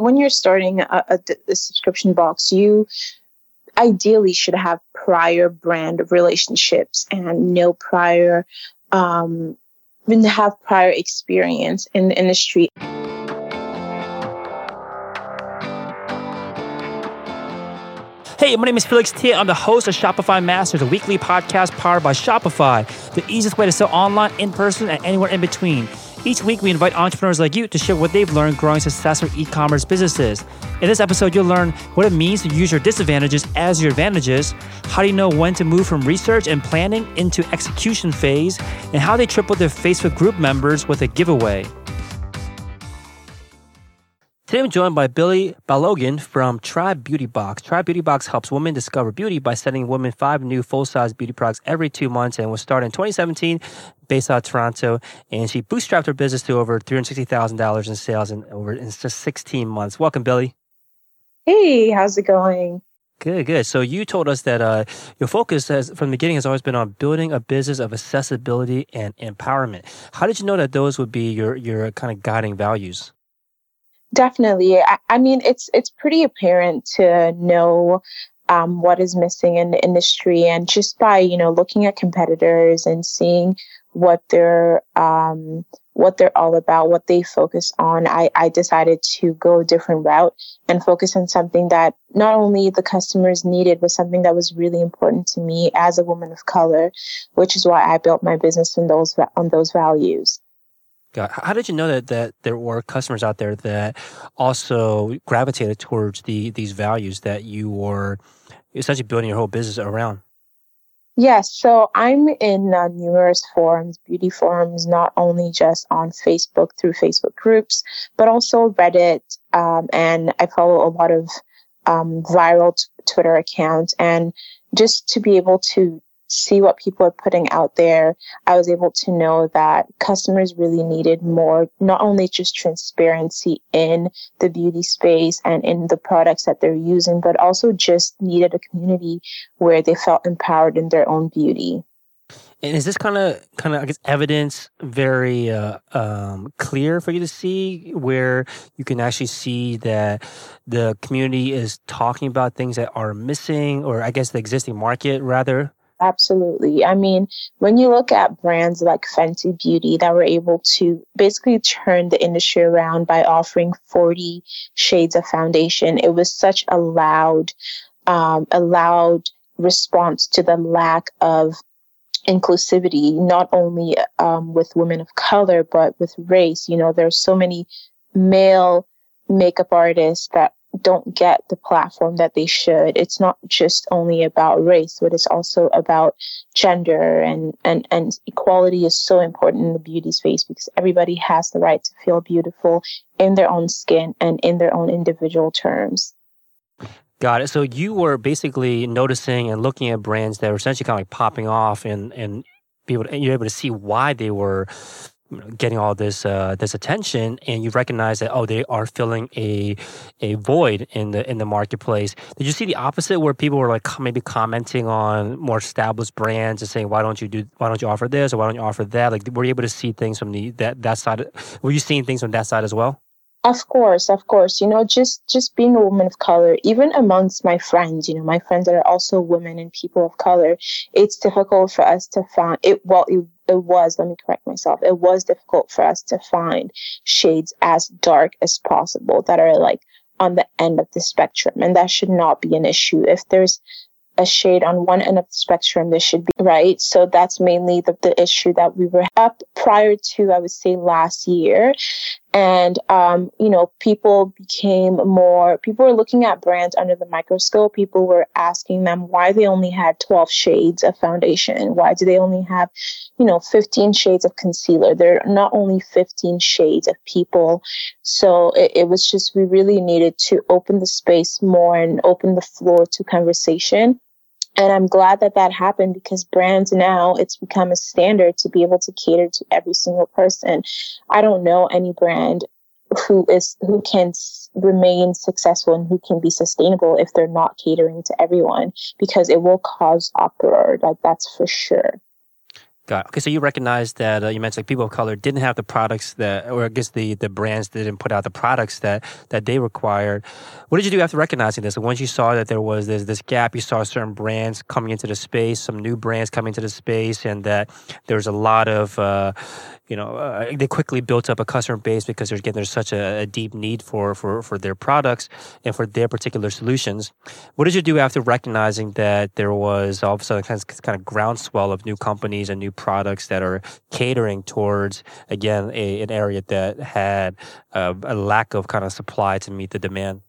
when you're starting a, a, a subscription box, you ideally should have prior brand relationships and no prior um, have prior experience in the industry. Hey, my name is Felix Thea. I'm the host of Shopify Masters, a weekly podcast powered by Shopify, the easiest way to sell online, in person, and anywhere in between. Each week, we invite entrepreneurs like you to share what they've learned growing successful e commerce businesses. In this episode, you'll learn what it means to use your disadvantages as your advantages, how do you know when to move from research and planning into execution phase, and how they tripled their Facebook group members with a giveaway. Today I'm joined by Billy Balogun from Tribe Beauty Box. Tribe Beauty Box helps women discover beauty by sending women five new full-size beauty products every two months and was started in 2017 based out of Toronto. And she bootstrapped her business to over $360,000 in sales in over in just 16 months. Welcome, Billy. Hey, how's it going? Good, good. So you told us that uh, your focus has, from the beginning has always been on building a business of accessibility and empowerment. How did you know that those would be your your kind of guiding values? Definitely. I, I mean, it's it's pretty apparent to know um, what is missing in the industry, and just by you know looking at competitors and seeing what they're um, what they're all about, what they focus on, I, I decided to go a different route and focus on something that not only the customers needed, but something that was really important to me as a woman of color, which is why I built my business on those on those values. God, how did you know that, that there were customers out there that also gravitated towards the these values that you were essentially building your whole business around? Yes, so I'm in uh, numerous forums, beauty forums, not only just on Facebook through Facebook groups, but also Reddit, um, and I follow a lot of um, viral t- Twitter accounts, and just to be able to see what people are putting out there, I was able to know that customers really needed more, not only just transparency in the beauty space and in the products that they're using, but also just needed a community where they felt empowered in their own beauty. And is this kind of kind of I guess evidence very uh, um, clear for you to see, where you can actually see that the community is talking about things that are missing, or I guess the existing market rather? Absolutely. I mean, when you look at brands like Fenty Beauty that were able to basically turn the industry around by offering 40 shades of foundation, it was such a loud, um, a loud response to the lack of inclusivity, not only um, with women of color, but with race. You know, there's so many male makeup artists that don't get the platform that they should. It's not just only about race, but it's also about gender and, and, and equality is so important in the beauty space because everybody has the right to feel beautiful in their own skin and in their own individual terms. Got it. So you were basically noticing and looking at brands that were essentially kind of like popping off and, and be able to, you're able to see why they were getting all this uh, this attention, and you recognize that oh, they are filling a a void in the in the marketplace. Did you see the opposite, where people were like maybe commenting on more established brands and saying why don't you do why don't you offer this or why don't you offer that? Like, were you able to see things from the that that side? Were you seeing things from that side as well? Of course, of course. You know, just just being a woman of color, even amongst my friends, you know, my friends that are also women and people of color, it's difficult for us to find it. Well, it, it was. Let me correct myself. It was difficult for us to find shades as dark as possible that are like on the end of the spectrum, and that should not be an issue. If there's a shade on one end of the spectrum this should be right so that's mainly the, the issue that we were up prior to i would say last year and um, you know people became more people were looking at brands under the microscope. People were asking them why they only had 12 shades of foundation. Why do they only have you know 15 shades of concealer? There are not only 15 shades of people. So it, it was just we really needed to open the space more and open the floor to conversation and I'm glad that that happened because brands now, it's become a standard to be able to cater to every single person. I don't know any brand who is who can remain successful and who can be sustainable if they're not catering to everyone because it will cause uproar like that's for sure Got okay. So you recognize that uh, you mentioned like people of color didn't have the products that, or I guess the the brands didn't put out the products that that they required. What did you do after recognizing this? Once you saw that there was this this gap, you saw certain brands coming into the space, some new brands coming into the space, and that there was a lot of uh, you know, uh, they quickly built up a customer base because there's again there's such a, a, deep need for for for their products and for their particular solutions. What did you do after recognizing that there was all of a sudden kind of, kind of groundswell of new companies and new products that are catering towards again a, an area that had a, a lack of kind of supply to meet the demand?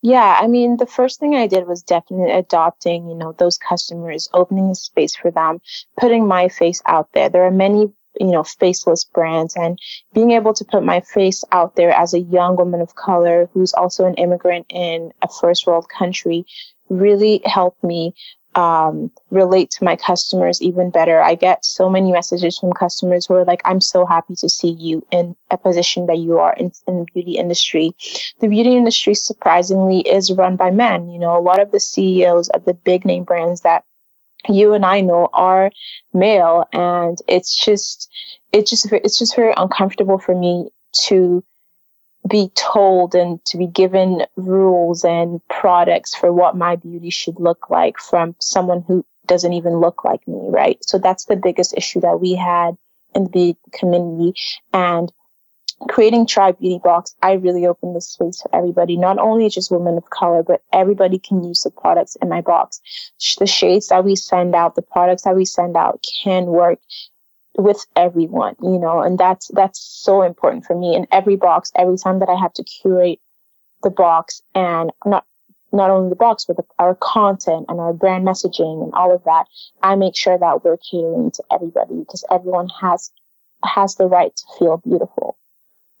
Yeah, I mean, the first thing I did was definitely adopting, you know, those customers, opening a space for them, putting my face out there. There are many you know, faceless brands and being able to put my face out there as a young woman of color who's also an immigrant in a first world country really helped me um, relate to my customers even better. I get so many messages from customers who are like, I'm so happy to see you in a position that you are in, in the beauty industry. The beauty industry, surprisingly, is run by men. You know, a lot of the CEOs of the big name brands that you and I know are male and it's just it's just it's just very uncomfortable for me to be told and to be given rules and products for what my beauty should look like from someone who doesn't even look like me, right? So that's the biggest issue that we had in the community. And creating Tribe Beauty Box, I really opened the space for everybody, not only just women of color, but everybody can use the products in my box. The shades that we send out, the products that we send out can work with everyone, you know, and that's, that's so important for me. In every box, every time that I have to curate the box and not, not only the box, but the, our content and our brand messaging and all of that, I make sure that we're catering to everybody because everyone has, has the right to feel beautiful.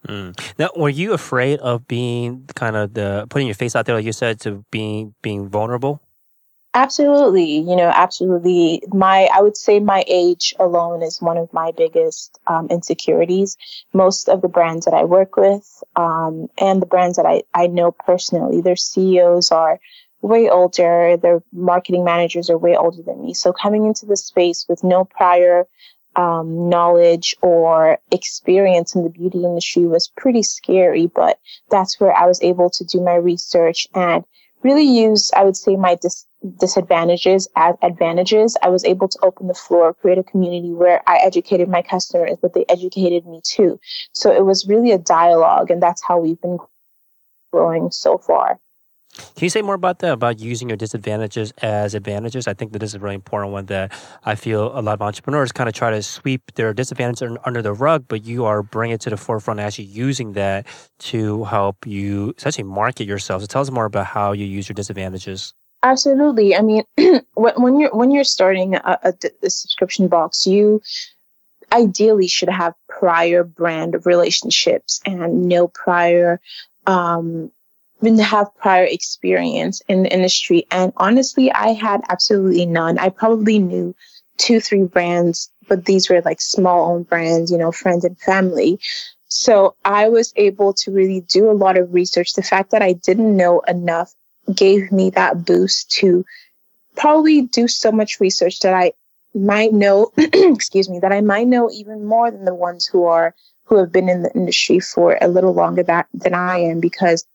Mm. Now, were you afraid of being kind of the putting your face out there, like you said, to being being vulnerable? Absolutely, you know, absolutely. My, I would say my age alone is one of my biggest um, insecurities. Most of the brands that I work with um, and the brands that I, I know personally, their CEOs are way older, their marketing managers are way older than me. So coming into the space with no prior um, knowledge or experience in the beauty industry was pretty scary, but that's where I was able to do my research and really use, I would say, my dis- disadvantages as advantages. I was able to open the floor, create a community where I educated my customers, but they educated me too. So it was really a dialogue, and that's how we've been growing so far. Can you say more about that, about using your disadvantages as advantages? I think that this is a really important one that I feel a lot of entrepreneurs kind of try to sweep their disadvantages under the rug, but you are bringing it to the forefront, actually using that to help you essentially market yourself. So tell us more about how you use your disadvantages. Absolutely. I mean, when you're when you're starting a, a, a subscription box, you ideally should have prior brand relationships and no prior um, didn't have prior experience in the industry. And honestly, I had absolutely none. I probably knew two, three brands, but these were like small owned brands, you know, friends and family. So I was able to really do a lot of research. The fact that I didn't know enough gave me that boost to probably do so much research that I might know, excuse me, that I might know even more than the ones who are, who have been in the industry for a little longer that, than I am because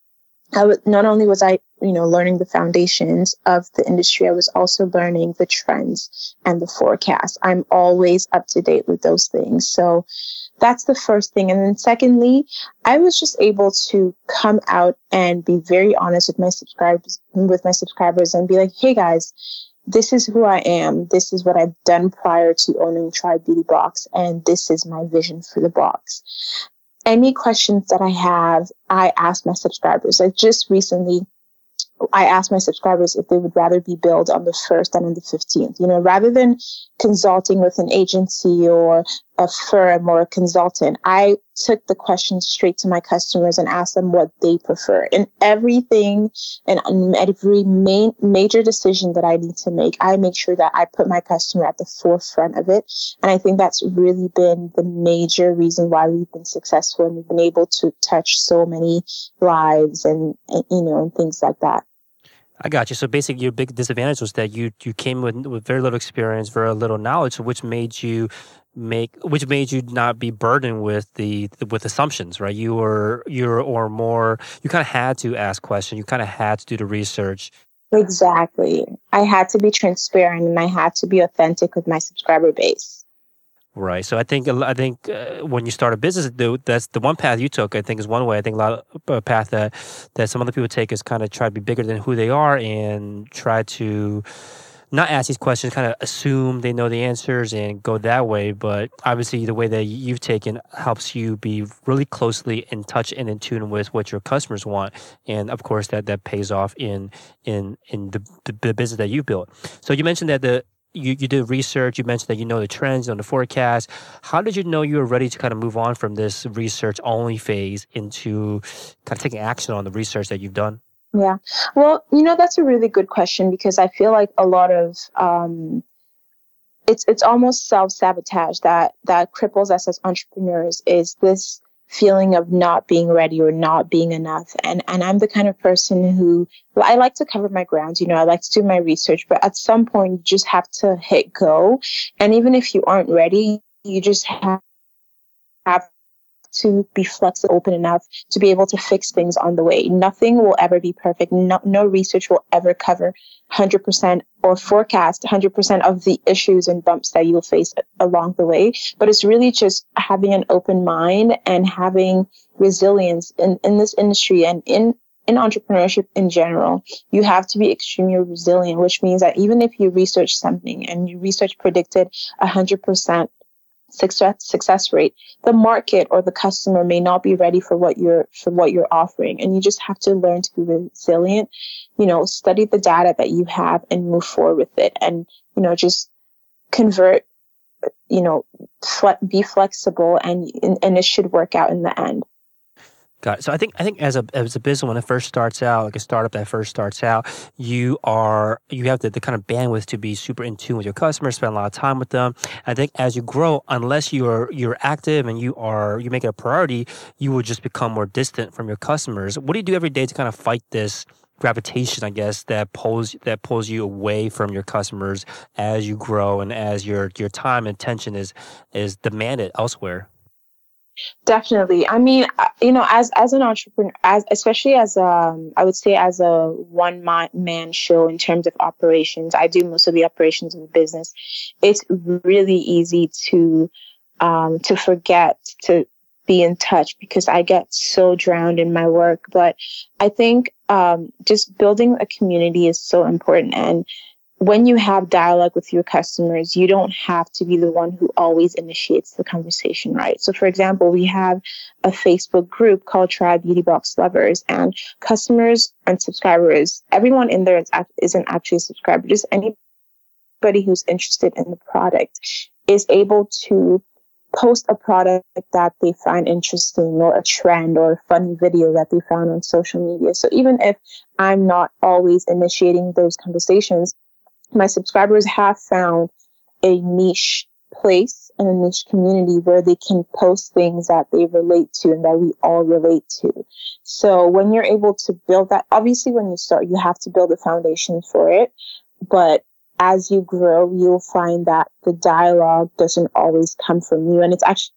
Not only was I, you know, learning the foundations of the industry, I was also learning the trends and the forecast. I'm always up to date with those things. So that's the first thing. And then secondly, I was just able to come out and be very honest with my subscribers, with my subscribers and be like, Hey guys, this is who I am. This is what I've done prior to owning Tribe Beauty Box. And this is my vision for the box any questions that I have, I ask my subscribers. Like just recently, I asked my subscribers if they would rather be billed on the 1st than on the 15th. You know, rather than consulting with an agency or a firm or a consultant, I took the questions straight to my customers and asked them what they prefer. And everything and every main major decision that I need to make, I make sure that I put my customer at the forefront of it. And I think that's really been the major reason why we've been successful and we've been able to touch so many lives and, and you know, and things like that. I got you. So basically, your big disadvantage was that you you came with with very little experience, very little knowledge, which made you make which made you not be burdened with the with assumptions, right? You were you were or more you kind of had to ask questions. You kind of had to do the research. Exactly. I had to be transparent and I had to be authentic with my subscriber base. Right. So I think I think uh, when you start a business, that's the one path you took. I think is one way. I think a lot of a path that that some other people take is kind of try to be bigger than who they are and try to not ask these questions, kind of assume they know the answers and go that way. But obviously, the way that you've taken helps you be really closely in touch and in tune with what your customers want, and of course, that that pays off in in in the, the business that you built. So you mentioned that the you, you did research. You mentioned that you know the trends on the forecast. How did you know you were ready to kind of move on from this research only phase into kind of taking action on the research that you've done? Yeah. Well, you know, that's a really good question because I feel like a lot of um, it's it's almost self sabotage that that cripples us as entrepreneurs is this feeling of not being ready or not being enough. And and I'm the kind of person who I like to cover my grounds, you know, I like to do my research, but at some point you just have to hit go. And even if you aren't ready, you just have to be flexible, open enough to be able to fix things on the way. Nothing will ever be perfect. No, no research will ever cover 100% or forecast 100% of the issues and bumps that you'll face along the way. But it's really just having an open mind and having resilience in, in this industry and in in entrepreneurship in general, you have to be extremely resilient, which means that even if you research something and your research predicted 100% success success rate the market or the customer may not be ready for what you're for what you're offering. And you just have to learn to be resilient you know study the data that you have and move forward with it. And you know just convert you know fle- be flexible and and it should work out in the end Got it. So I think I think as a as a business when it first starts out, like a startup that first starts out, you are you have the, the kind of bandwidth to be super in tune with your customers, spend a lot of time with them. I think as you grow, unless you're you're active and you are you make it a priority, you will just become more distant from your customers. What do you do every day to kind of fight this gravitation, I guess, that pulls that pulls you away from your customers as you grow and as your your time and attention is is demanded elsewhere? Definitely. I mean, uh, you know, as as an entrepreneur, as especially as um, I would say as a one man show in terms of operations, I do most of the operations of the business. It's really easy to um, to forget to be in touch because I get so drowned in my work. But I think um, just building a community is so important, and when you have dialogue with your customers, you don't have to be the one who always initiates the conversation, right? So, for example, we have a Facebook group called Tribe Beauty Box Lovers, and customers and subscribers, everyone in there is, isn't actually a subscriber, just anybody who's interested in the product is able to post a product that they find interesting or a trend or a funny video that they found on social media. So even if I'm not always initiating those conversations, my subscribers have found a niche place and a niche community where they can post things that they relate to and that we all relate to. So when you're able to build that, obviously when you start, you have to build a foundation for it. But as you grow, you'll find that the dialogue doesn't always come from you. And it's actually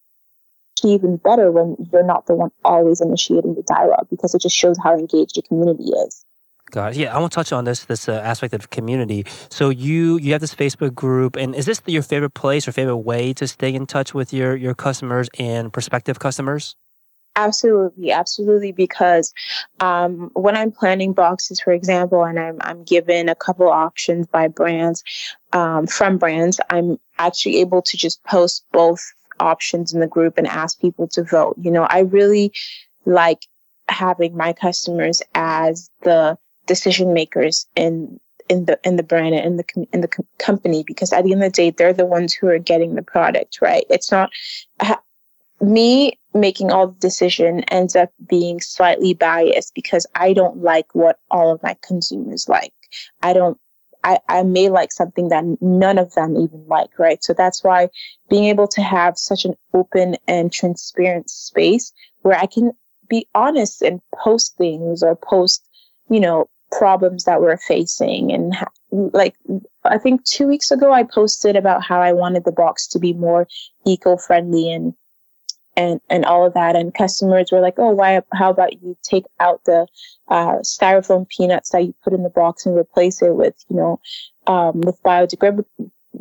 even better when you're not the one always initiating the dialogue because it just shows how engaged your community is. Got it. Yeah, I want to touch on this this uh, aspect of community. So you you have this Facebook group, and is this your favorite place or favorite way to stay in touch with your your customers and prospective customers? Absolutely, absolutely. Because um, when I'm planning boxes, for example, and I'm I'm given a couple options by brands um, from brands, I'm actually able to just post both options in the group and ask people to vote. You know, I really like having my customers as the decision makers in in the in the brand and in the in the company because at the end of the day they're the ones who are getting the product right it's not me making all the decision ends up being slightly biased because i don't like what all of my consumers like i don't I, I may like something that none of them even like, right? So that's why being able to have such an open and transparent space where I can be honest and post things or post, you know, problems that we're facing and like i think two weeks ago i posted about how i wanted the box to be more eco-friendly and and and all of that. And customers were like oh why how about you take out the uh, styrofoam peanuts that you put in the box and replace it with you know um, with biodegradable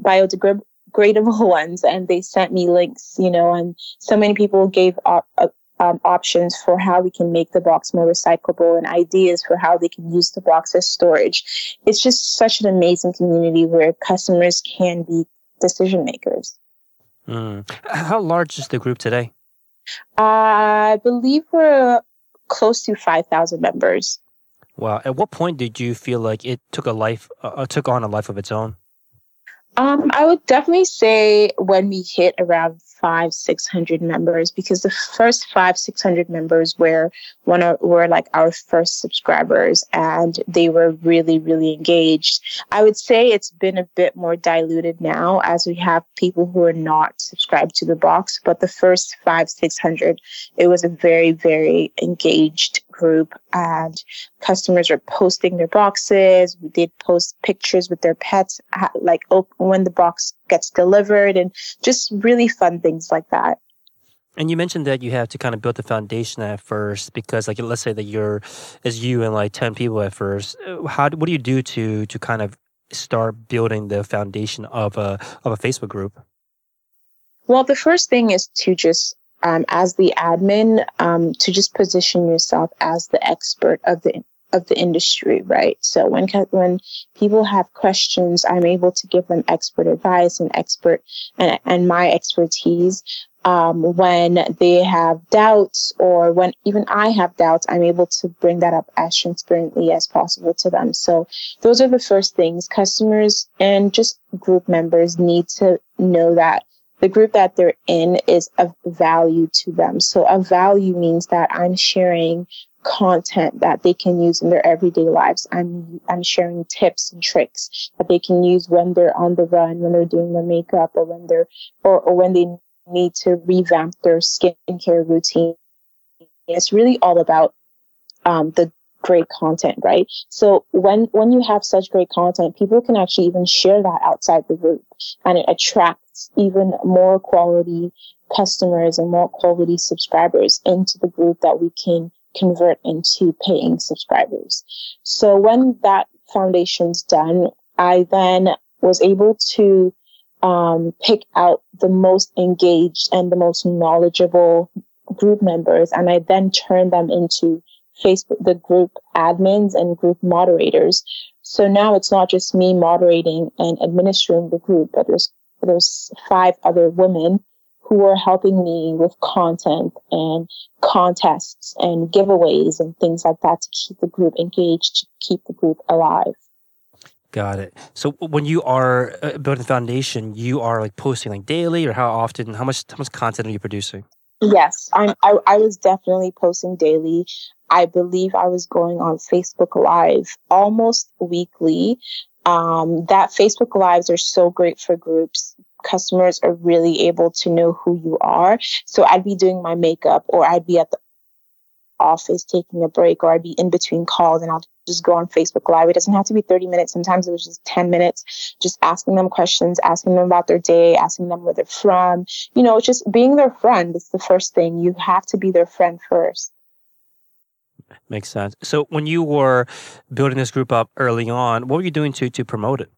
biodegradable ones? And they sent me links you know and so many people gave up, uh, um, options for how we can make the box more recyclable and ideas for how they can use the box as storage it's just such an amazing community where customers can be decision makers mm. how large is the group today I believe we're close to 5,000 members. Wow. At what point did you feel like it took a life, uh, uh took on a life of its own? Um, I would definitely say when we hit around five, six hundred members, because the first five, six hundred members were one of were like our first subscribers, and they were really, really engaged. I would say it's been a bit more diluted now as we have people who are not subscribed to the box. But the first five, six hundred, it was a very, very engaged group and customers were posting their boxes. We did post pictures with their pets, like when the box gets delivered and just really fun things like that. And you mentioned that you have to kind of build the foundation at first because, like, let's say that you're, as you and like ten people at first. Uh, how what do you do to to kind of start building the foundation of a of a Facebook group? Well, the first thing is to just um, as the admin um, to just position yourself as the expert of the of the industry, right? So when when people have questions, I'm able to give them expert advice and expert and and my expertise. Um, when they have doubts or when even I have doubts, I'm able to bring that up as transparently as possible to them. So those are the first things customers and just group members need to know that the group that they're in is of value to them. So a value means that I'm sharing content that they can use in their everyday lives. I'm I'm sharing tips and tricks that they can use when they're on the run, when they're doing their makeup, or when they're or, or when they need to revamp their skincare routine. It's really all about um, the great content, right? So when when you have such great content, people can actually even share that outside the group, and it attracts even more quality customers and more quality subscribers into the group that we can convert into paying subscribers. So when that foundation's done, I then was able to um, pick out the most engaged and the most knowledgeable group members, and I then turn them into Facebook, the group admins and group moderators. So now it's not just me moderating and administering the group, but there's there's five other women who are helping me with content and contests and giveaways and things like that to keep the group engaged, to keep the group alive. Got it. So when you are uh, building the foundation, you are like posting like daily, or how often? How much how much content are you producing? Yes, I'm. I, I was definitely posting daily. I believe I was going on Facebook Live almost weekly. Um, that Facebook Lives are so great for groups. Customers are really able to know who you are. So I'd be doing my makeup or I'd be at the office taking a break or I'd be in between calls and I'll just go on Facebook Live. It doesn't have to be 30 minutes. Sometimes it was just 10 minutes, just asking them questions, asking them about their day, asking them where they're from. You know, just being their friend is the first thing. You have to be their friend first. Makes sense. So when you were building this group up early on, what were you doing to to promote it?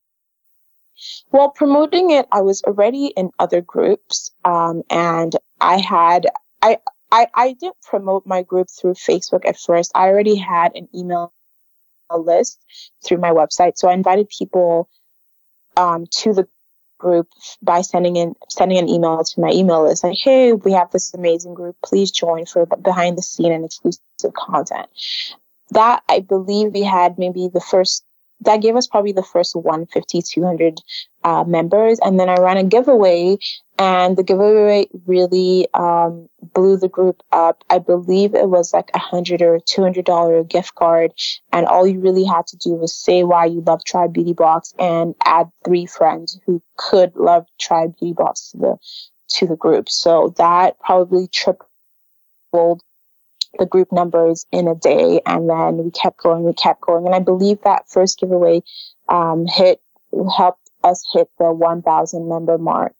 Well, promoting it, I was already in other groups, um, and I had I, I I didn't promote my group through Facebook at first. I already had an email list through my website, so I invited people um, to the group by sending in sending an email to my email list like hey we have this amazing group. Please join for behind the scene and exclusive content. That i believe we had maybe the first that gave us probably the first 150 200 uh, members and then i ran a giveaway and the giveaway really um, blew the group up. I believe it was like a hundred or two hundred dollar gift card, and all you really had to do was say why you love Tribe Beauty Box and add three friends who could love Tribe Beauty Box to the to the group. So that probably tripled the group numbers in a day. And then we kept going, we kept going. And I believe that first giveaway um, hit helped us hit the 1,000 member mark.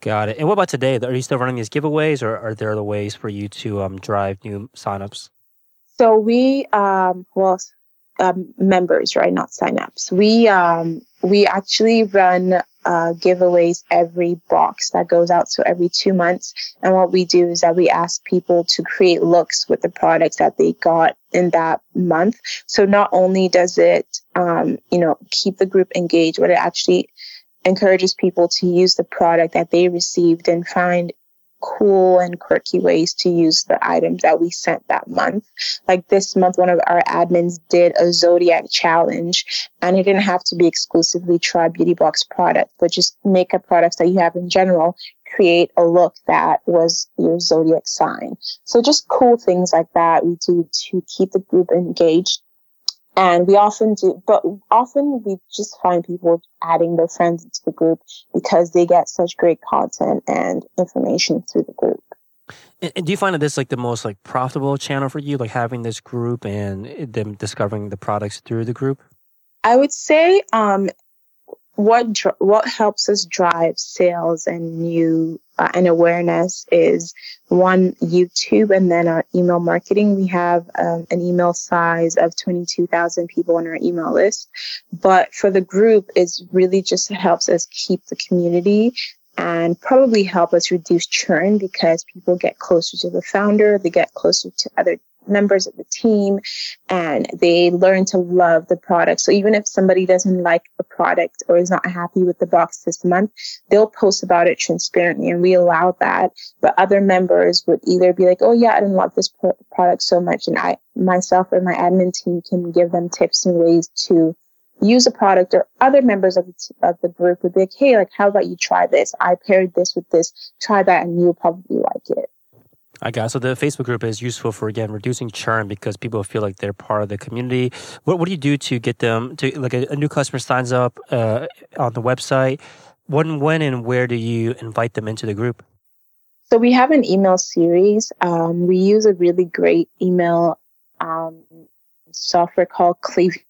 Got it. And what about today? Are you still running these giveaways, or are there other ways for you to um, drive new signups? So we, um, well, um, members, right? Not signups. We um, we actually run uh, giveaways every box that goes out. So every two months. And what we do is that we ask people to create looks with the products that they got in that month. So not only does it, um, you know, keep the group engaged, but it actually encourages people to use the product that they received and find cool and quirky ways to use the items that we sent that month. Like this month, one of our admins did a zodiac challenge, and it didn't have to be exclusively Tribe Beauty Box product, but just makeup products that you have in general. Create a look that was your zodiac sign. So just cool things like that we do to keep the group engaged and we often do, but often we just find people adding their friends into the group because they get such great content and information through the group. And, do you find that this like the most like profitable channel for you, like having this group and them discovering the products through the group? I would say um, what dr- what helps us drive sales and new uh, and awareness is one YouTube and then our email marketing. We have um, an email size of 22,000 people on our email list. But for the group, it's really just helps us keep the community and probably help us reduce churn because people get closer to the founder, they get closer to other members of the team and they learn to love the product. So even if somebody doesn't like a product or is not happy with the box this month, they'll post about it transparently and we allow that. But other members would either be like, oh yeah, I didn't love this product so much. And I, myself or my admin team can give them tips and ways to use a product or other members of the, t- of the group would be like, hey, like, how about you try this? I paired this with this, try that and you'll probably like it. I got so the Facebook group is useful for again reducing churn because people feel like they're part of the community. What what do you do to get them to like a, a new customer signs up uh, on the website? When when and where do you invite them into the group? So we have an email series. Um, we use a really great email um, software called Klaviyo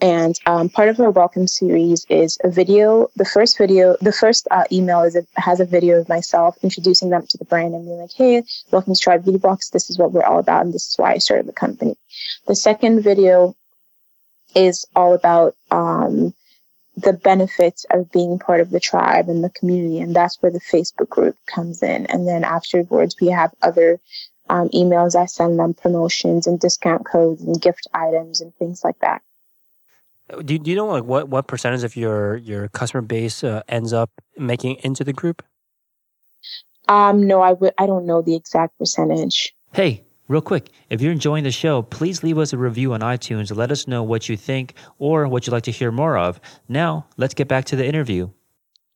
and um, part of our welcome series is a video. The first video, the first uh, email is a, has a video of myself introducing them to the brand and being like, "Hey, welcome to Tribe Beauty Box. This is what we're all about, and this is why I started the company." The second video is all about um, the benefits of being part of the tribe and the community, and that's where the Facebook group comes in. And then afterwards, we have other um, emails I send them promotions and discount codes and gift items and things like that. Do, do you know like what, what percentage of your your customer base uh, ends up making into the group? Um, no, I would. I don't know the exact percentage. Hey, real quick, if you're enjoying the show, please leave us a review on iTunes let us know what you think or what you'd like to hear more of. Now, let's get back to the interview.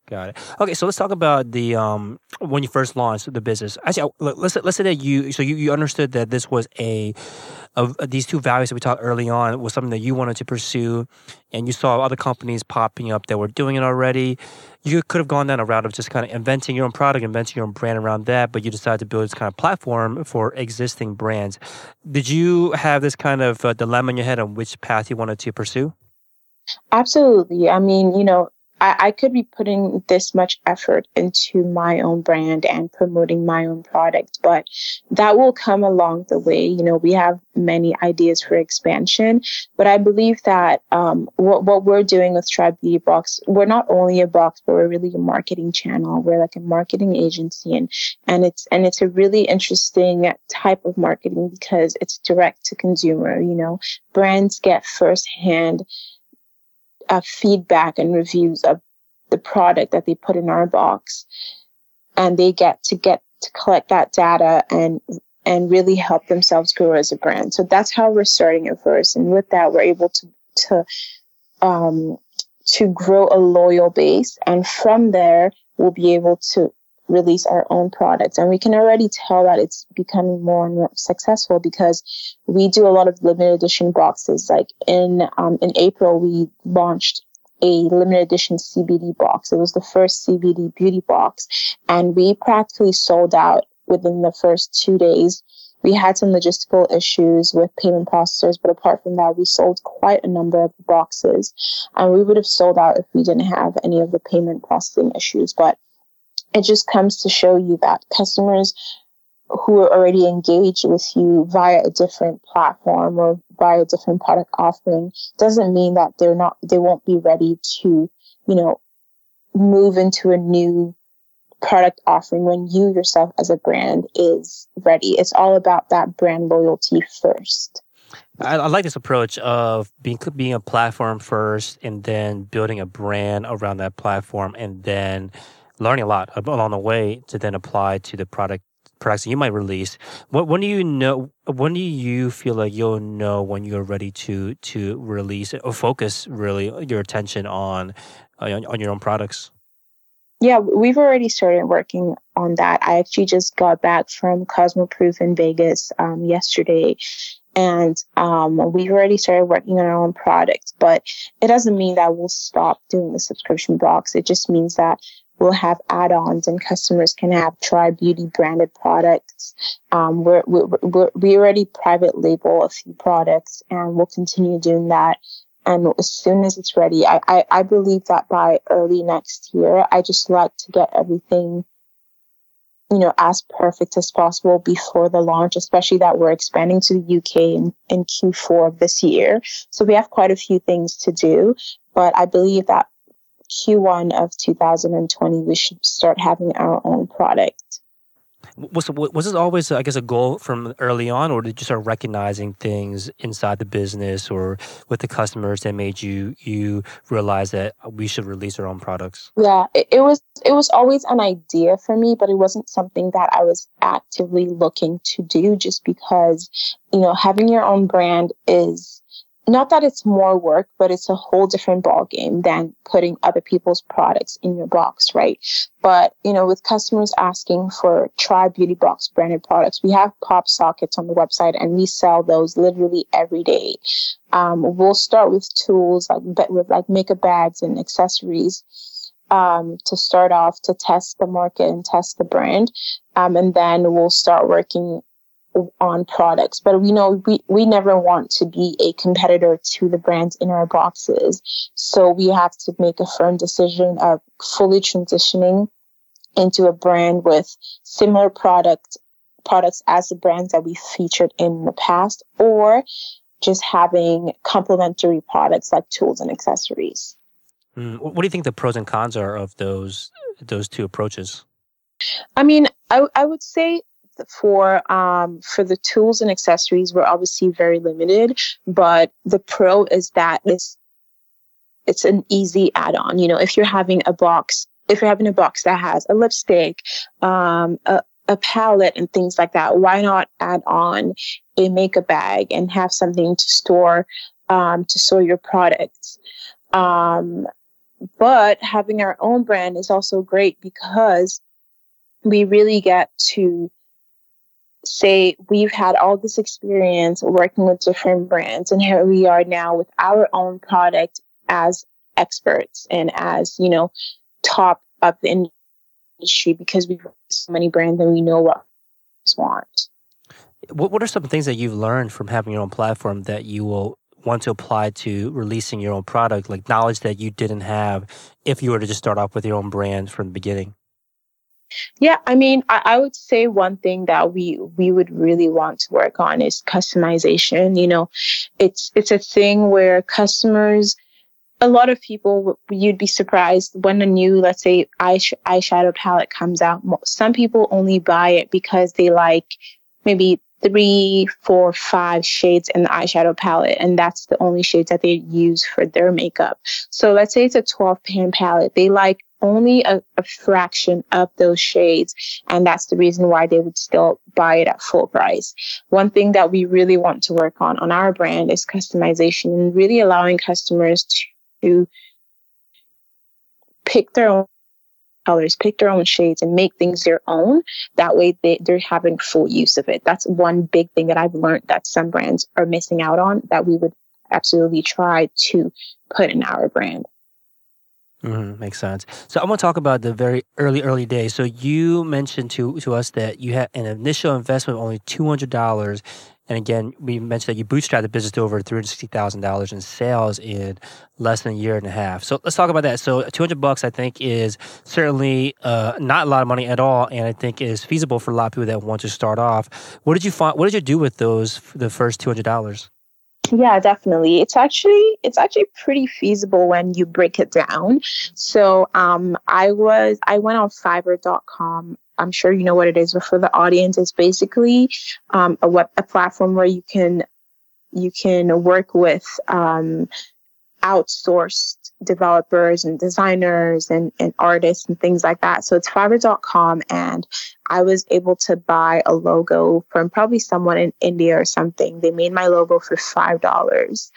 Got it. Okay, so let's talk about the um when you first launched the business. Actually, let's let's say that you so you, you understood that this was a of these two values that we talked early on was something that you wanted to pursue, and you saw other companies popping up that were doing it already. You could have gone down a route of just kind of inventing your own product, inventing your own brand around that, but you decided to build this kind of platform for existing brands. Did you have this kind of uh, dilemma in your head on which path you wanted to pursue? Absolutely. I mean, you know, I, I could be putting this much effort into my own brand and promoting my own product, but that will come along the way. You know, we have many ideas for expansion, but I believe that um, what, what we're doing with Tribe Beauty Box, we're not only a box, but we're really a marketing channel. We're like a marketing agency, and and it's and it's a really interesting type of marketing because it's direct to consumer. You know, brands get firsthand uh, feedback and reviews of the product that they put in our box. And they get to get to collect that data and and really help themselves grow as a brand. So that's how we're starting at first and with that we're able to to um, to grow a loyal base. And from there we'll be able to release our own products. And we can already tell that it's becoming more and more successful because we do a lot of limited edition boxes. Like in, um, in April, we launched a limited edition CBD box. It was the first CBD beauty box and we practically sold out within the first two days. We had some logistical issues with payment processors, but apart from that, we sold quite a number of boxes. And we would have sold out if we didn't have any of the payment processing issues. But it just comes to show you that customers who are already engaged with you via a different platform or via a different product offering doesn't mean that they're not they won't be ready to you know move into a new product offering when you yourself as a brand is ready. It's all about that brand loyalty first. I, I, like this approach of being being a platform first and then building a brand around that platform and then learning a lot along the way to then apply to the product products you might release. When, when do you know? When do you feel like you'll know when you're ready to to release or focus really your attention on uh, on, on your own products? Yeah, we've already started working on that. I actually just got back from Cosmoprof in Vegas um, yesterday, and um, we've already started working on our own products. But it doesn't mean that we'll stop doing the subscription box. It just means that we'll have add-ons and customers can have Tribe Beauty branded products. Um, we're, we're, we're, we already private label a few products and we'll continue doing that. And as soon as it's ready, I, I, I believe that by early next year, I just like to get everything, you know, as perfect as possible before the launch, especially that we're expanding to the UK in, in Q4 of this year. So we have quite a few things to do, but I believe that Q1 of 2020, we should start having our own product. Was was this always, I guess, a goal from early on, or did you start recognizing things inside the business or with the customers that made you you realize that we should release our own products? Yeah, it, it was it was always an idea for me, but it wasn't something that I was actively looking to do. Just because you know having your own brand is not that it's more work, but it's a whole different ball game than putting other people's products in your box, right? But you know, with customers asking for Tribe Beauty Box branded products, we have pop sockets on the website, and we sell those literally every day. Um, we'll start with tools like with like makeup bags and accessories. Um, to start off to test the market and test the brand. Um, and then we'll start working on products, but we know we, we never want to be a competitor to the brands in our boxes. So we have to make a firm decision of fully transitioning into a brand with similar product products as the brands that we featured in the past or just having complementary products like tools and accessories. Mm, what do you think the pros and cons are of those those two approaches? I mean, I, I would say for um, for the tools and accessories, we're obviously very limited, but the pro is that it's it's an easy add-on. You know, if you're having a box, if you're having a box that has a lipstick, um, a, a palette, and things like that, why not add on a makeup bag and have something to store um, to store your products? Um, but having our own brand is also great because we really get to say we've had all this experience working with different brands and here we are now with our own product as experts and as you know top of the industry because we've so many brands and we know what want. What, what are some things that you've learned from having your own platform that you will want to apply to releasing your own product? Like knowledge that you didn't have if you were to just start off with your own brand from the beginning yeah, I mean, I, I, would say one thing that we we would really want to work on is customization. You know, it's it's a thing where customers, a lot of people, you'd be surprised when a new, let's say, eyes, eyeshadow palette comes out. Some people only buy it because they like maybe three, four, five shades in the eyeshadow palette, and that's the only shades that they use for their makeup. So let's say it's a 12 pan palette. They like only a, a, fraction of those shades. And that's the reason why they would still buy it at full price. One thing that we really want to work on on our brand is customization and really allowing customers to pick their own colors, pick their own shades and make things their own. That way they, they're having full use of it. That's one big thing that I've learned that some brands are missing out on that we would absolutely try to put in our brand. Mm-hmm, makes sense. So I want to talk about the very early, early days. So you mentioned to to us that you had an initial investment of only two hundred dollars, and again, we mentioned that you bootstrapped the business to over three hundred sixty thousand dollars in sales in less than a year and a half. So let's talk about that. So two hundred bucks, I think, is certainly uh, not a lot of money at all, and I think is feasible for a lot of people that want to start off. What did you find? What did you do with those the first two hundred dollars? Yeah, definitely. It's actually it's actually pretty feasible when you break it down. So um I was I went on fiverr.com. I'm sure you know what it is, but for the audience, it's basically um, a web a platform where you can you can work with um, outsourced developers and designers and, and artists and things like that. So it's fiverr.com and I was able to buy a logo from probably someone in India or something. They made my logo for $5.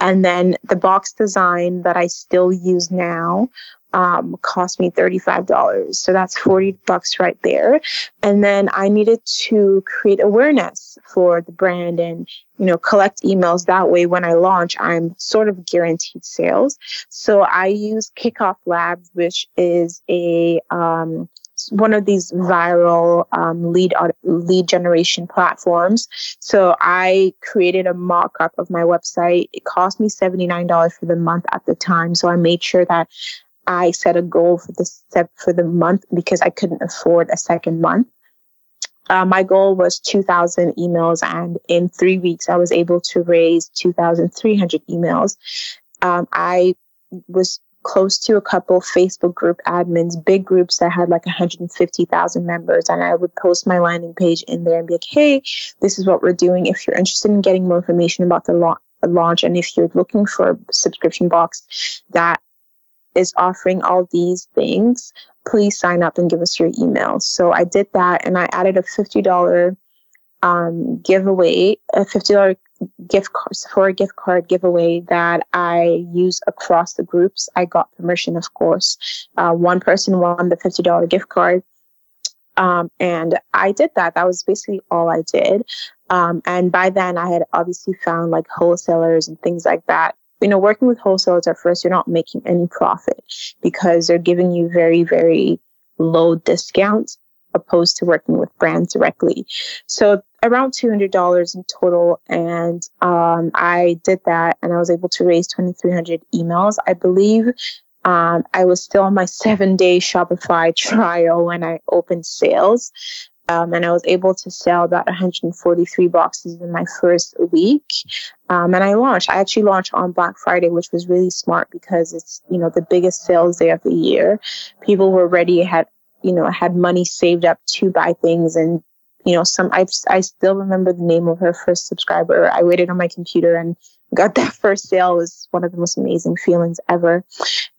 And then the box design that I still use now um, cost me $35. So that's 40 bucks right there. And then I needed to create awareness for the brand and, you know, collect emails. That way, when I launch, I'm sort of guaranteed sales. So I use Kickoff Labs, which is a, um, one of these viral um, lead lead generation platforms. So I created a mock-up of my website. It cost me seventy nine dollars for the month at the time. So I made sure that I set a goal for the step for the month because I couldn't afford a second month. Uh, my goal was 2,000 emails, and in three weeks, I was able to raise 2,300 emails. Um, I was close to a couple Facebook group admins, big groups that had like 150,000 members. And I would post my landing page in there and be like, hey, this is what we're doing. If you're interested in getting more information about the launch, and if you're looking for a subscription box that is offering all these things, please sign up and give us your email. So I did that and I added a $50 um, giveaway, a $50 gift card for a gift card giveaway that I use across the groups. I got permission, of course. Uh, one person won the $50 gift card. Um, and I did that. That was basically all I did. Um, and by then I had obviously found like wholesalers and things like that you know, working with wholesalers at first, you're not making any profit because they're giving you very, very low discounts opposed to working with brands directly. So around $200 in total. And um, I did that and I was able to raise 2,300 emails. I believe um, I was still on my seven day Shopify trial when I opened sales. Um, and I was able to sell about 143 boxes in my first week. Um, and I launched. I actually launched on Black Friday, which was really smart because it's you know the biggest sales day of the year. People were ready, had you know had money saved up to buy things, and you know some I I still remember the name of her first subscriber. I waited on my computer and got that first sale was one of the most amazing feelings ever.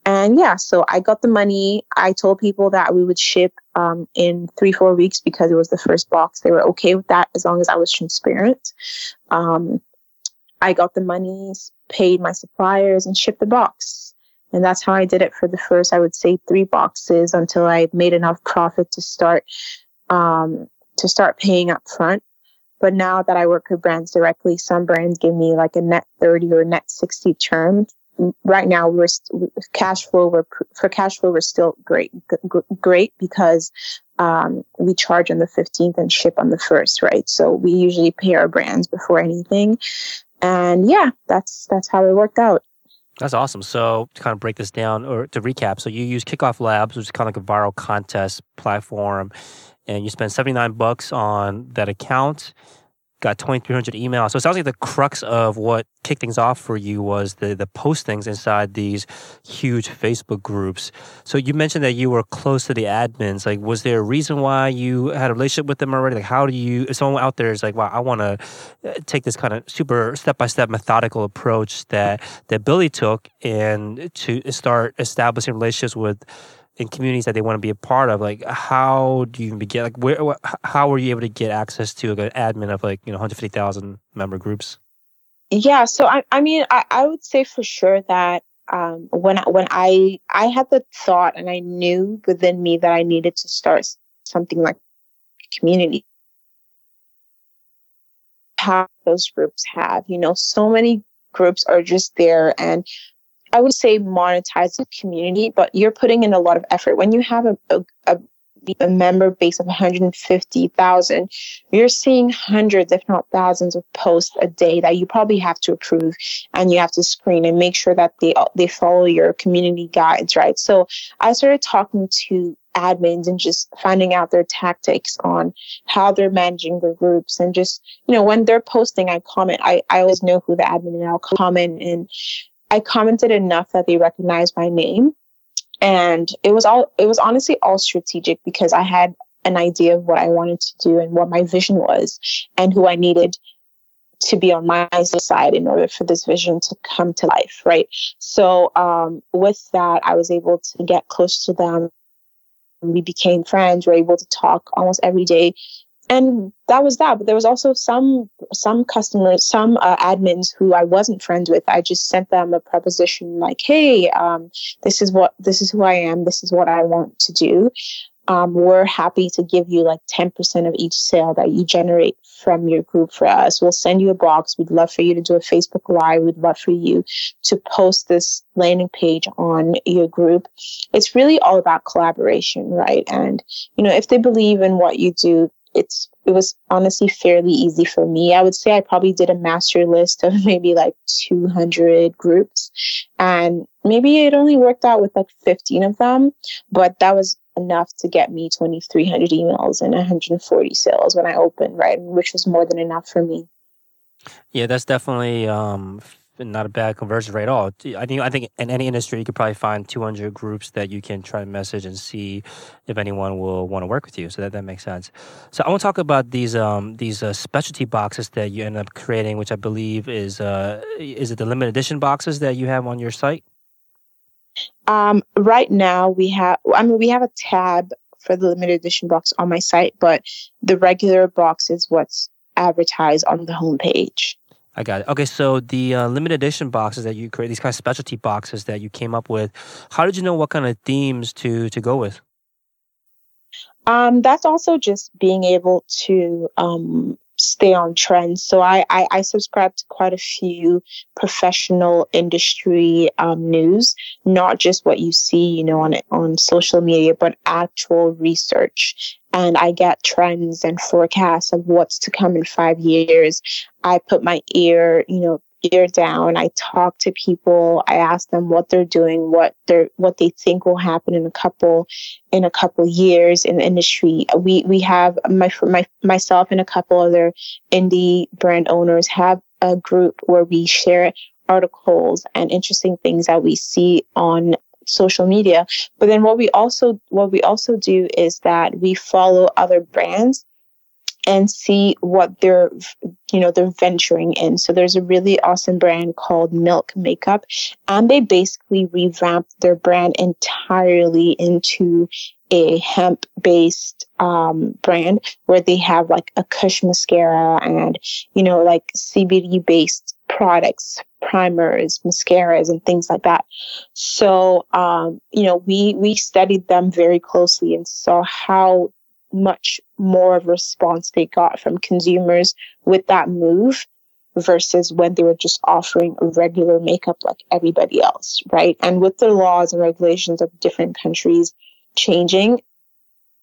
And yeah, so I got the money. I told people that we would ship um, in three, four weeks because it was the first box. They were okay with that as long as I was transparent. Um, I got the money, paid my suppliers, and shipped the box. And that's how I did it for the first, I would say, three boxes until I made enough profit to start um, to start paying up front. But now that I work with brands directly, some brands give me like a net 30 or net 60 term. Right now, we're st- cash flow. We're for cash flow. We're still great, g- great because um, we charge on the 15th and ship on the first, right? So we usually pay our brands before anything, and yeah, that's that's how it worked out. That's awesome. So to kind of break this down or to recap, so you use Kickoff Labs, which is kind of like a viral contest platform and you spend 79 bucks on that account got 2300 emails so it sounds like the crux of what kicked things off for you was the the postings inside these huge facebook groups. So you mentioned that you were close to the admins. Like was there a reason why you had a relationship with them already? Like how do you if someone out there is like wow i want to uh, take this kind of super step-by-step methodical approach that that billy took and to start establishing relationships with in communities that they want to be a part of like how do you begin like where how were you able to get access to like, an admin of like you know 150000 member groups yeah so i, I mean I, I would say for sure that um, when I, when I I had the thought and I knew within me that I needed to start something like community. How those groups have, you know, so many groups are just there, and I would say monetize the community, but you're putting in a lot of effort. When you have a, a, a member base of 150,000, you're seeing hundreds, if not thousands, of posts a day that you probably have to approve and you have to screen and make sure that they they follow your community guides, right? So I started talking to admins and just finding out their tactics on how they're managing their groups and just you know when they're posting i comment i, I always know who the admin and i'll comment and i commented enough that they recognized my name. And it was all it was honestly all strategic because i had an idea of what i wanted to do and what my vision was and who i needed to be on my side in order for this vision to come to life right? So um, with that i was able to get close to them. We became friends. We were able to talk almost every day and that was that but there was also some some customers some uh, admins who i wasn't friends with i just sent them a proposition like hey um, this is what this is who i am this is what i want to do um, we're happy to give you like 10% of each sale that you generate from your group for us. We'll send you a box. We'd love for you to do a Facebook Live. We'd love for you to post this landing page on your group. It's really all about collaboration, right? And, you know, if they believe in what you do, it's it was honestly fairly easy for me. I would say I probably did a master list of maybe like 200 groups and maybe it only worked out with like 15 of them, but that was enough to get me 2300 emails and 140 sales when I opened, right? Which was more than enough for me. Yeah, that's definitely um, not a bad conversion rate at all. I think I think in any industry you could probably find 200 groups that you can try to message and see if anyone will want to work with you. So that, that makes sense. So I want to talk about these um, these uh, specialty boxes that you end up creating, which I believe is uh, is it the limited edition boxes that you have on your site? Um, right now we have I mean we have a tab for the limited edition box on my site, but the regular box is what's advertised on the homepage. I got it. Okay, so the uh, limited edition boxes that you create, these kind of specialty boxes that you came up with, how did you know what kind of themes to to go with? Um, that's also just being able to um, stay on trends. So I, I, I, subscribe to quite a few professional industry um, news, not just what you see, you know, on on social media, but actual research. And I get trends and forecasts of what's to come in five years. I put my ear, you know, ear down. I talk to people. I ask them what they're doing, what they're what they think will happen in a couple in a couple years in the industry. We we have my my myself and a couple other indie brand owners have a group where we share articles and interesting things that we see on social media. But then what we also what we also do is that we follow other brands and see what they're you know they're venturing in so there's a really awesome brand called milk makeup and they basically revamped their brand entirely into a hemp based um, brand where they have like a kush mascara and you know like cbd based products primers mascaras and things like that so um, you know we we studied them very closely and saw how much more of response they got from consumers with that move versus when they were just offering regular makeup like everybody else, right? And with the laws and regulations of different countries changing,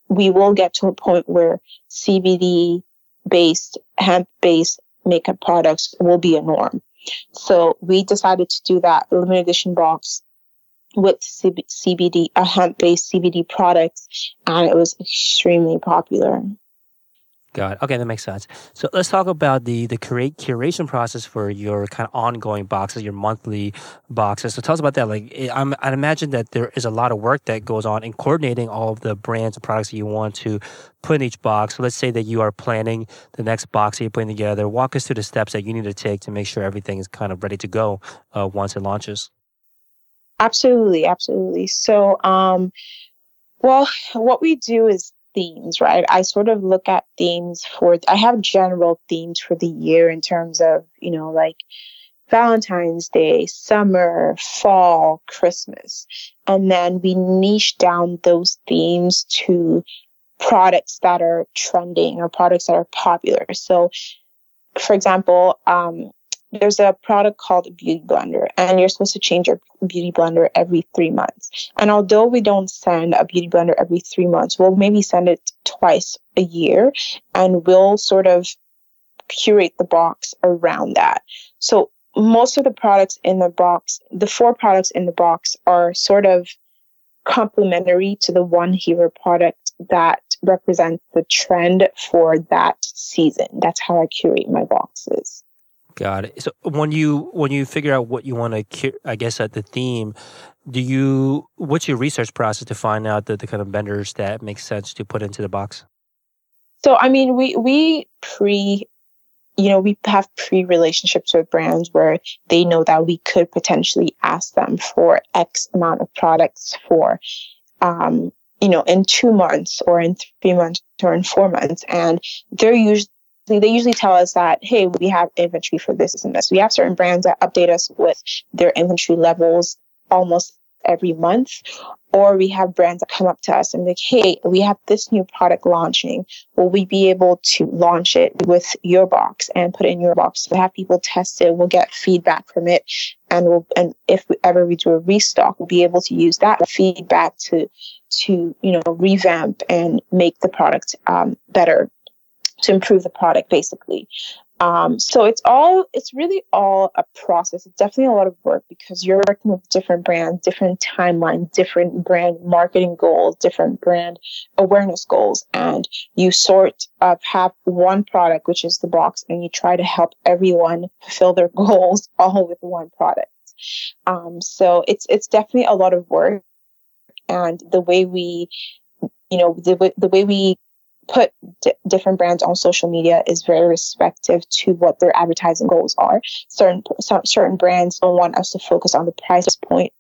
we will get to a point where CBD based, hemp based makeup products will be a norm. So we decided to do that limited edition box with CBD, a hemp based CBD products, and it was extremely popular. It. Okay, that makes sense. So let's talk about the the create curation process for your kind of ongoing boxes, your monthly boxes. So tell us about that. Like, I'm, I imagine that there is a lot of work that goes on in coordinating all of the brands and products that you want to put in each box. So let's say that you are planning the next box that you're putting together. Walk us through the steps that you need to take to make sure everything is kind of ready to go uh, once it launches. Absolutely, absolutely. So, um, well, what we do is themes, right? I sort of look at themes for, I have general themes for the year in terms of, you know, like Valentine's Day, summer, fall, Christmas. And then we niche down those themes to products that are trending or products that are popular. So, for example, um, there's a product called beauty blender and you're supposed to change your beauty blender every three months. And although we don't send a beauty blender every three months we'll maybe send it twice a year and we'll sort of curate the box around that. So most of the products in the box the four products in the box are sort of complementary to the one hero product that represents the trend for that season. That's how i curate my boxes Got it. So when you when you figure out what you want to, I guess at the theme, do you what's your research process to find out the, the kind of vendors that make sense to put into the box? So I mean, we we pre, you know, we have pre relationships with brands where they know that we could potentially ask them for X amount of products for, um, you know, in two months or in three months or in four months, and they're usually they usually tell us that, hey, we have inventory for this and this. We have certain brands that update us with their inventory levels almost every month. Or we have brands that come up to us and like, hey, we have this new product launching. Will we be able to launch it with your box and put it in your box? We'll have people test it. We'll get feedback from it. And we'll, and if ever we do a restock, we'll be able to use that feedback to, to, you know, revamp and make the product um, better to improve the product basically. Um, so it's all it's really all a process. It's definitely a lot of work because you're working with different brands different timelines different brand marketing goals different brand awareness goals. And you sort of have one product which is the box and you try to help everyone fulfill their goals all with one product. Um, so it's it's definitely a lot of work. And the way we you know the, the way we put d- different brands on social media is very respective to what their advertising goals are. Certain some, certain brands don't want us to focus on the price point.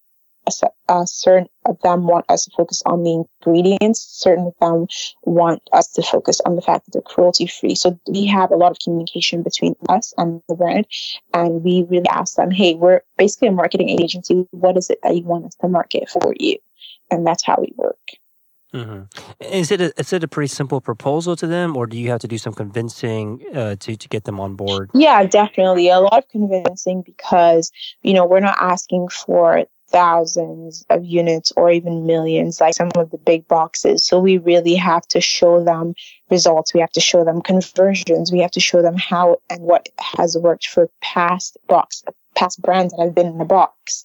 Certain of them want us to focus on the ingredients. Certain of them want us to focus on the fact that they're cruelty free. So we have a lot of communication between us and the brand, and we really ask them, "Hey, we're basically a marketing agency. What is it that you want us to market for you?" And that's how we work. Mm-hmm. Is it a, is it a pretty simple proposal to them, or do you have to do some convincing uh, to to get them on board? Yeah, definitely a lot of convincing because you know we're not asking for thousands of units or even millions like some of the big boxes. So we really have to show them results. We have to show them conversions. We have to show them how and what has worked for past box past brands that have been in the box.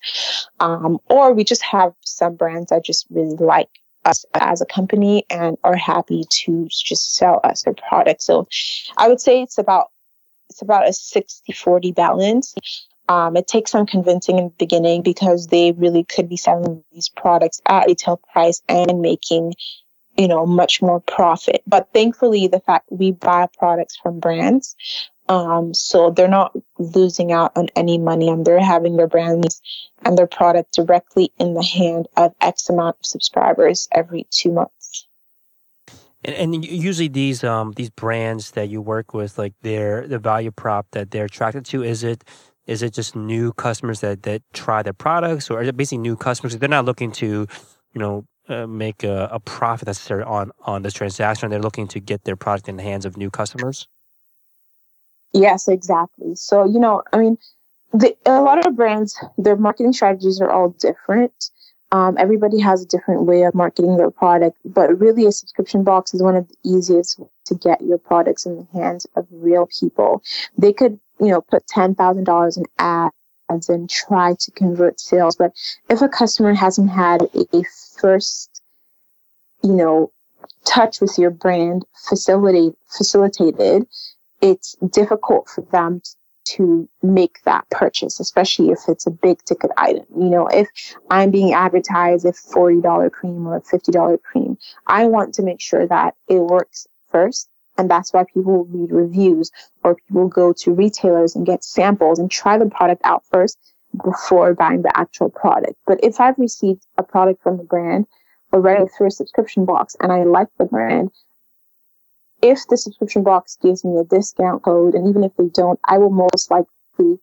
Um, or we just have some brands that just really like us as a company and are happy to just sell us their product. So I would say it's about it's about a 60 40 balance. Um, it takes some convincing in the beginning because they really could be selling these products at retail price and making you know much more profit but thankfully the fact we buy products from brands um, so they're not losing out on any money and they're having their brands and their product directly in the hand of X amount of subscribers every two months. And, and usually these um these brands that you work with, like their the value prop that they're attracted to, is it is it just new customers that that try their products, or is it basically new customers? They're not looking to, you know, uh, make a, a profit necessarily on on this transaction. They're looking to get their product in the hands of new customers. Yes, exactly. So, you know, I mean, the, a lot of brands, their marketing strategies are all different. Um, everybody has a different way of marketing their product, but really a subscription box is one of the easiest to get your products in the hands of real people. They could, you know, put $10,000 in ads and try to convert sales. But if a customer hasn't had a first, you know, touch with your brand facilitate, facilitated, it's difficult for them to make that purchase, especially if it's a big ticket item. You know, if I'm being advertised a $40 cream or a $50 cream, I want to make sure that it works first. And that's why people read reviews or people go to retailers and get samples and try the product out first before buying the actual product. But if I've received a product from the brand already through a subscription box and I like the brand, if the subscription box gives me a discount code, and even if they don't, I will most likely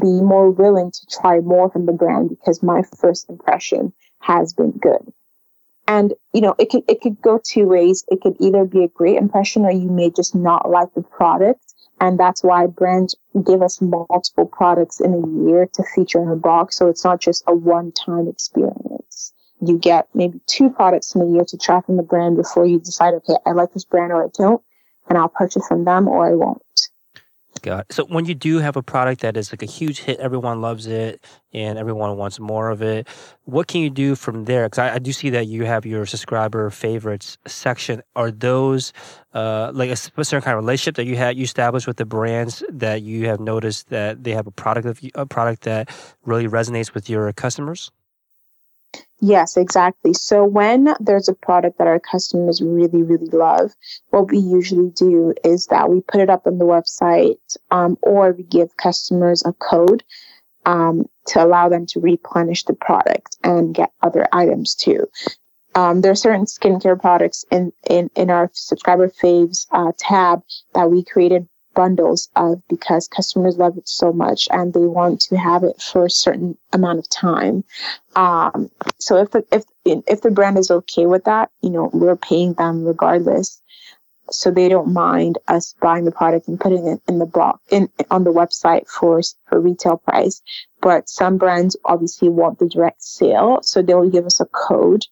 be more willing to try more from the brand because my first impression has been good. And you know, it could it could go two ways. It could either be a great impression or you may just not like the product, And that's why brands give us multiple products in a year to feature in a box. So it's not just a one time experience. You get maybe two products in a year to try from the brand before you decide, okay, I like this brand or I don't, and I'll purchase from them or I won't. Got it. So when you do have a product that is like a huge hit, everyone loves it and everyone wants more of it. What can you do from there? Because I, I, do see that you have your subscriber favorites section. Are those uh, like a certain kind of relationship that you had you established with the brands that you have noticed that they have a product of a product that really resonates with your customers? Yes, exactly. So when there's a product that our customers really, really love, what we usually do is that we put it up on the website um, or we give customers a code um, to allow them to replenish the product and get other items too. Um, there are certain skincare products in, in, in our subscriber faves uh, tab that we created bundles of because customers love it so much and they want to have it for a certain amount of time. Um, so if the, if if the brand is okay with that, you know, we're paying them regardless. So they don't mind us buying the product and putting it in the block in on the website for for retail price. But some brands obviously want the direct sale, so they will give us a code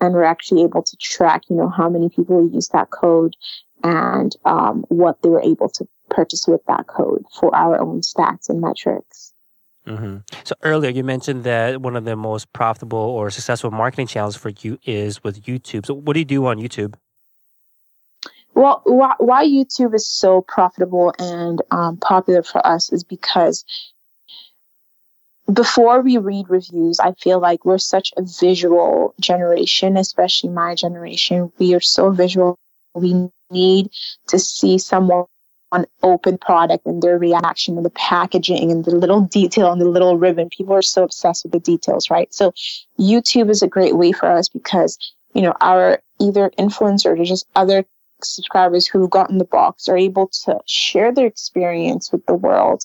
and we're actually able to track, you know, how many people use that code and um, what they were able to purchase with that code for our own stats and metrics. Mm-hmm. So earlier you mentioned that one of the most profitable or successful marketing channels for you is with YouTube. So what do you do on YouTube? Well, why, why YouTube is so profitable and um, popular for us is because before we read reviews, I feel like we're such a visual generation, especially my generation. We are so visual. We need to see someone open product and their reaction and the packaging and the little detail and the little ribbon. People are so obsessed with the details, right? So YouTube is a great way for us because, you know, our either influencers or just other subscribers who've gotten the box are able to share their experience with the world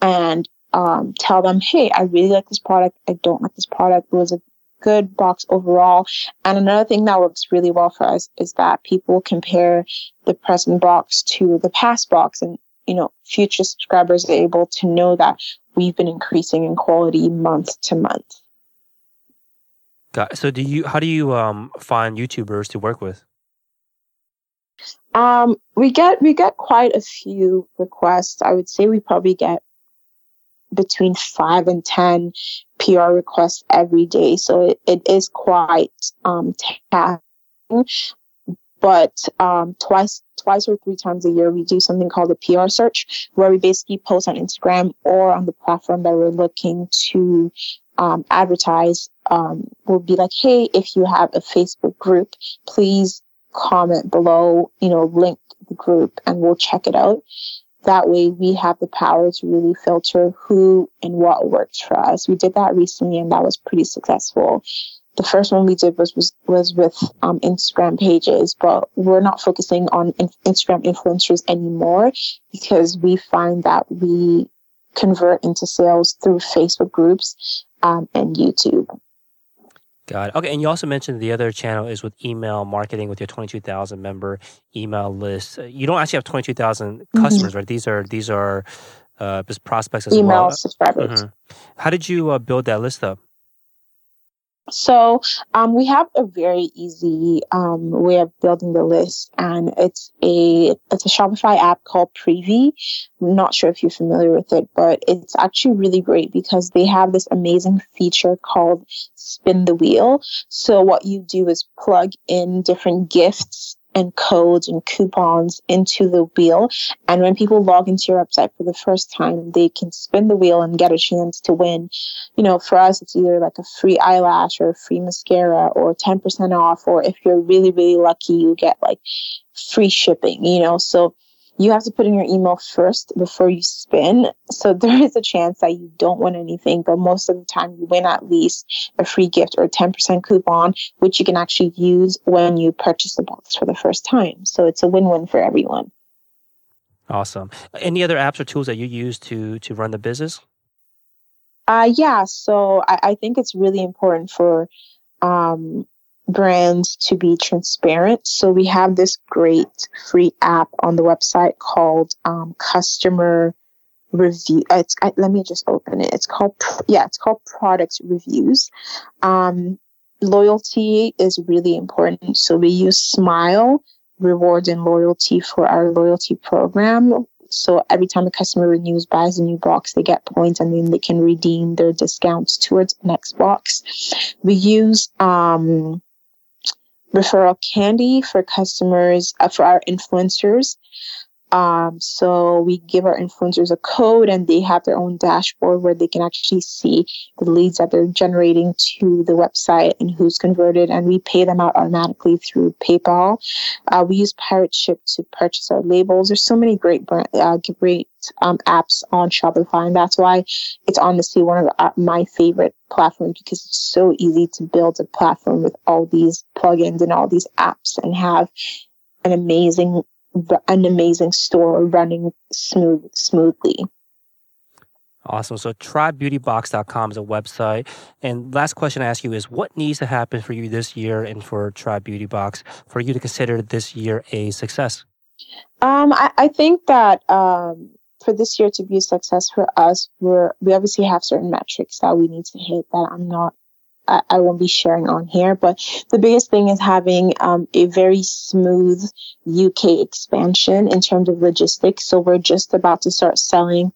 and um, tell them, hey, I really like this product. I don't like this product. It was a good box overall. And another thing that works really well for us is that people compare the present box to the past box and you know future subscribers are able to know that we've been increasing in quality month to month. Got it. So do you how do you um, find YouTubers to work with? Um, we get we get quite a few requests. I would say we probably get between five and 10 PR requests every day. So it, it is quite um, taxing. But um, twice, twice or three times a year, we do something called a PR search, where we basically post on Instagram or on the platform that we're looking to um, advertise. Um, we'll be like, hey, if you have a Facebook group, please comment below, you know, link the group, and we'll check it out. That way we have the power to really filter who and what works for us. We did that recently and that was pretty successful. The first one we did was was, was with um, Instagram pages, but we're not focusing on in- Instagram influencers anymore because we find that we convert into sales through Facebook groups um, and YouTube. Got it. Okay, and you also mentioned the other channel is with email marketing with your twenty two thousand member email list. Uh, you don't actually have twenty two thousand mm-hmm. customers, right? These are these are uh, just prospects as email well. subscribers. Mm-hmm. How did you uh, build that list up? So um, we have a very easy um, way of building the list, and it's a it's a Shopify app called Privy. I'm not sure if you're familiar with it, but it's actually really great because they have this amazing feature called Spin the Wheel. So what you do is plug in different gifts and codes and coupons into the wheel. And when people log into your website for the first time, they can spin the wheel and get a chance to win. You know, for us, it's either like a free eyelash or a free mascara or 10% off. Or if you're really, really lucky, you get like free shipping, you know. So you have to put in your email first before you spin. So there is a chance that you don't win anything, but most of the time you win at least a free gift or a 10% coupon, which you can actually use when you purchase the box for the first time. So it's a win-win for everyone. Awesome. Any other apps or tools that you use to to run the business? Uh yeah. So I, I think it's really important for um brands to be transparent. So we have this great free app on the website called um, Customer Review. Uh, I, let me just open it. It's called yeah, it's called Product Reviews. Um, loyalty is really important. So we use Smile rewards and loyalty for our loyalty program. So every time a customer renews, buys a new box, they get points and then they can redeem their discounts towards the next box. We use um, referral candy for customers, uh, for our influencers. Um, so we give our influencers a code and they have their own dashboard where they can actually see the leads that they're generating to the website and who's converted and we pay them out automatically through PayPal. Uh, we use Pirate Ship to purchase our labels. There's so many great brand, uh, great um, apps on Shopify and that's why it's honestly one of uh, my favorite platforms because it's so easy to build a platform with all these plugins and all these apps and have an amazing an amazing store running smooth smoothly. Awesome. So tribebeautybox.com is a website. And last question I ask you is what needs to happen for you this year and for Tribe Beauty Box for you to consider this year a success? Um, I, I think that um, for this year to be a success for us, we're we obviously have certain metrics that we need to hit that I'm not I, I won't be sharing on here. But the biggest thing is having um, a very smooth UK expansion in terms of logistics. So we're just about to start selling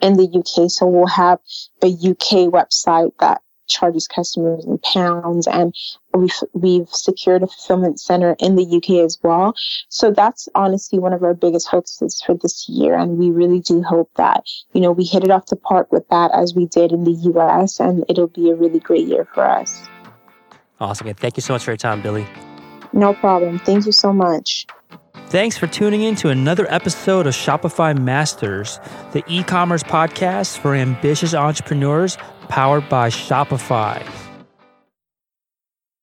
in the UK. So we'll have a UK website that charges customers in pounds and we've we've secured a fulfillment center in the UK as well. So that's honestly one of our biggest focuses for this year and we really do hope that you know we hit it off the park with that as we did in the US and it'll be a really great year for us. Awesome. Thank you so much for your time, Billy. No problem. Thank you so much. Thanks for tuning in to another episode of Shopify Masters, the e commerce podcast for ambitious entrepreneurs powered by Shopify.